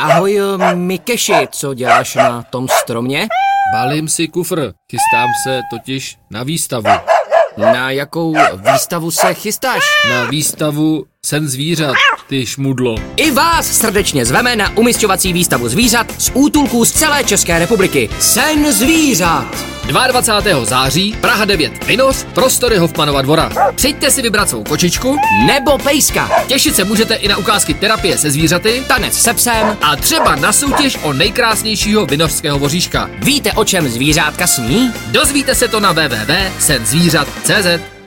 Ahoj, eh, Mikeši, co děláš na tom stromě? Balím si kufr, chystám se totiž na výstavu. Na jakou výstavu se chystáš? Na výstavu Sen zvířat, ty šmudlo. I vás srdečně zveme na umisťovací výstavu zvířat z útulků z celé České republiky. Sen zvířat! 22. září, Praha 9, Vinoř, prostory Hofmanova dvora. Přijďte si vybrat svou kočičku, Nebo pejska, těšit se můžete i na ukázky terapie se zvířaty tanec se psem. a třeba na soutěž o nejkrásnějšího vinořského voříška. Víte, o čem zvířátka sní? Dozvíte se to na www.senzvířat.cz